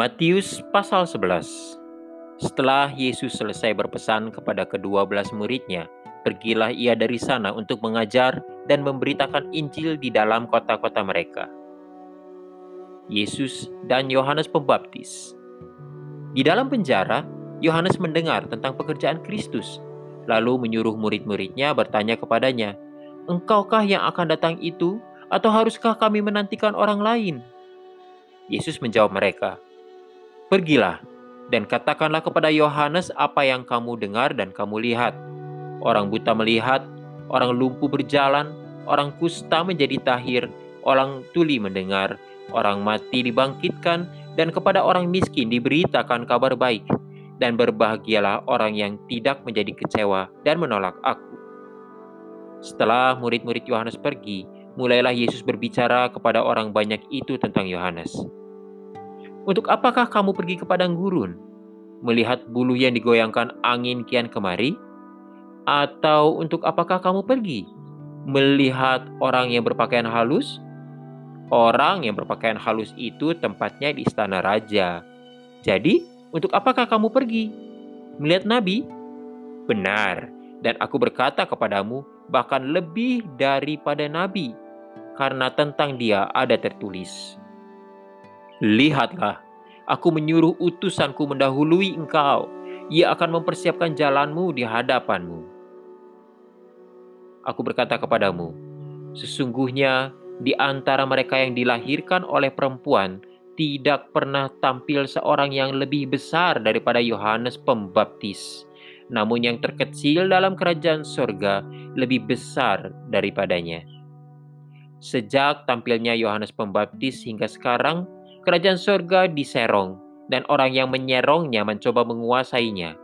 Matius pasal 11 Setelah Yesus selesai berpesan kepada kedua belas muridnya, pergilah ia dari sana untuk mengajar dan memberitakan Injil di dalam kota-kota mereka. Yesus dan Yohanes Pembaptis Di dalam penjara, Yohanes mendengar tentang pekerjaan Kristus, lalu menyuruh murid-muridnya bertanya kepadanya, Engkaukah yang akan datang itu, atau haruskah kami menantikan orang lain? Yesus menjawab mereka, Pergilah dan katakanlah kepada Yohanes apa yang kamu dengar dan kamu lihat. Orang buta melihat, orang lumpuh berjalan, orang kusta menjadi tahir, orang tuli mendengar, orang mati dibangkitkan, dan kepada orang miskin diberitakan kabar baik. Dan berbahagialah orang yang tidak menjadi kecewa dan menolak aku. Setelah murid-murid Yohanes pergi, mulailah Yesus berbicara kepada orang banyak itu tentang Yohanes. Untuk apakah kamu pergi ke padang gurun? Melihat bulu yang digoyangkan angin kian kemari? Atau untuk apakah kamu pergi? Melihat orang yang berpakaian halus? Orang yang berpakaian halus itu tempatnya di istana raja. Jadi, untuk apakah kamu pergi? Melihat nabi? Benar, dan aku berkata kepadamu, bahkan lebih daripada nabi, karena tentang dia ada tertulis. Lihatlah, aku menyuruh utusanku mendahului engkau. Ia akan mempersiapkan jalanmu di hadapanmu. Aku berkata kepadamu, sesungguhnya di antara mereka yang dilahirkan oleh perempuan tidak pernah tampil seorang yang lebih besar daripada Yohanes Pembaptis. Namun yang terkecil dalam kerajaan sorga lebih besar daripadanya. Sejak tampilnya Yohanes Pembaptis hingga sekarang, kerajaan surga diserong, dan orang yang menyerongnya mencoba menguasainya.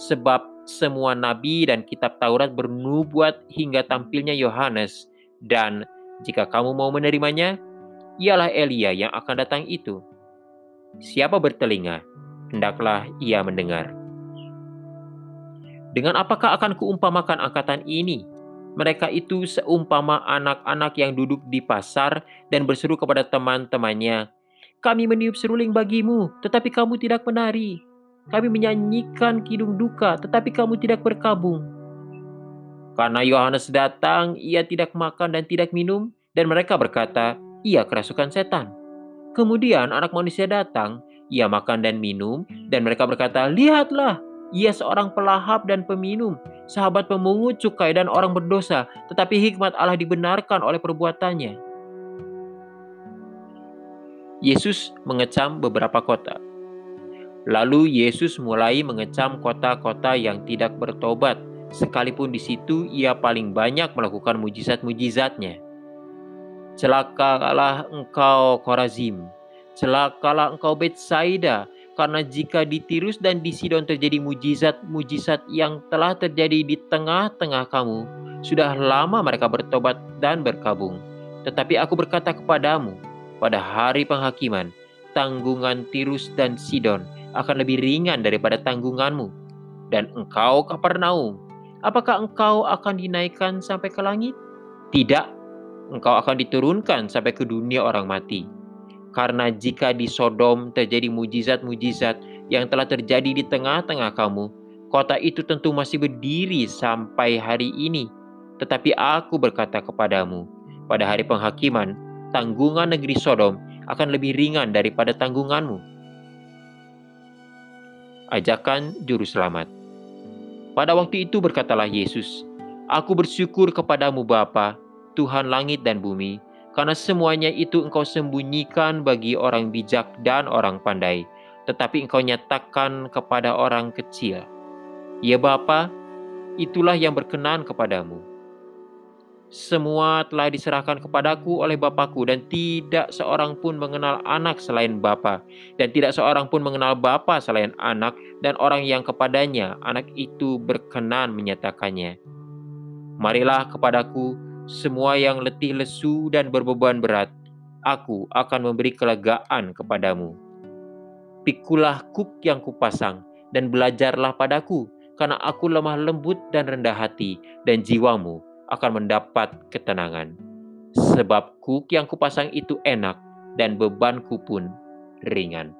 Sebab semua nabi dan kitab Taurat bernubuat hingga tampilnya Yohanes, dan jika kamu mau menerimanya, ialah Elia yang akan datang itu. Siapa bertelinga, hendaklah ia mendengar. Dengan apakah akan kuumpamakan angkatan ini? Mereka itu seumpama anak-anak yang duduk di pasar dan berseru kepada teman-temannya, kami meniup seruling bagimu, tetapi kamu tidak menari. Kami menyanyikan kidung duka, tetapi kamu tidak berkabung. Karena Yohanes datang, ia tidak makan dan tidak minum, dan mereka berkata, ia kerasukan setan. Kemudian anak manusia datang, ia makan dan minum, dan mereka berkata, lihatlah, ia seorang pelahap dan peminum, sahabat pemungut cukai dan orang berdosa, tetapi hikmat Allah dibenarkan oleh perbuatannya. Yesus mengecam beberapa kota. Lalu Yesus mulai mengecam kota-kota yang tidak bertobat, sekalipun di situ ia paling banyak melakukan mujizat-mujizatnya. Celakalah engkau Korazim, celakalah engkau Betsaida, karena jika di Tirus dan di Sidon terjadi mujizat-mujizat yang telah terjadi di tengah-tengah kamu, sudah lama mereka bertobat dan berkabung. Tetapi aku berkata kepadamu, pada hari penghakiman, tanggungan Tirus dan Sidon akan lebih ringan daripada tanggunganmu. Dan engkau, Kapernaum, apakah engkau akan dinaikkan sampai ke langit? Tidak, engkau akan diturunkan sampai ke dunia orang mati. Karena jika di Sodom terjadi mujizat-mujizat yang telah terjadi di tengah-tengah kamu, kota itu tentu masih berdiri sampai hari ini. Tetapi aku berkata kepadamu, pada hari penghakiman, tanggungan negeri Sodom akan lebih ringan daripada tanggunganmu. Ajakan Juru Selamat Pada waktu itu berkatalah Yesus, Aku bersyukur kepadamu Bapa, Tuhan langit dan bumi, karena semuanya itu engkau sembunyikan bagi orang bijak dan orang pandai, tetapi engkau nyatakan kepada orang kecil. Ya Bapa, itulah yang berkenan kepadamu. Semua telah diserahkan kepadaku oleh Bapakku dan tidak seorang pun mengenal anak selain Bapa dan tidak seorang pun mengenal Bapa selain anak dan orang yang kepadanya anak itu berkenan menyatakannya. Marilah kepadaku semua yang letih lesu dan berbeban berat, aku akan memberi kelegaan kepadamu. Pikulah kuk yang kupasang dan belajarlah padaku, karena aku lemah lembut dan rendah hati, dan jiwamu akan mendapat ketenangan. Sebab kuk yang kupasang itu enak dan bebanku pun ringan.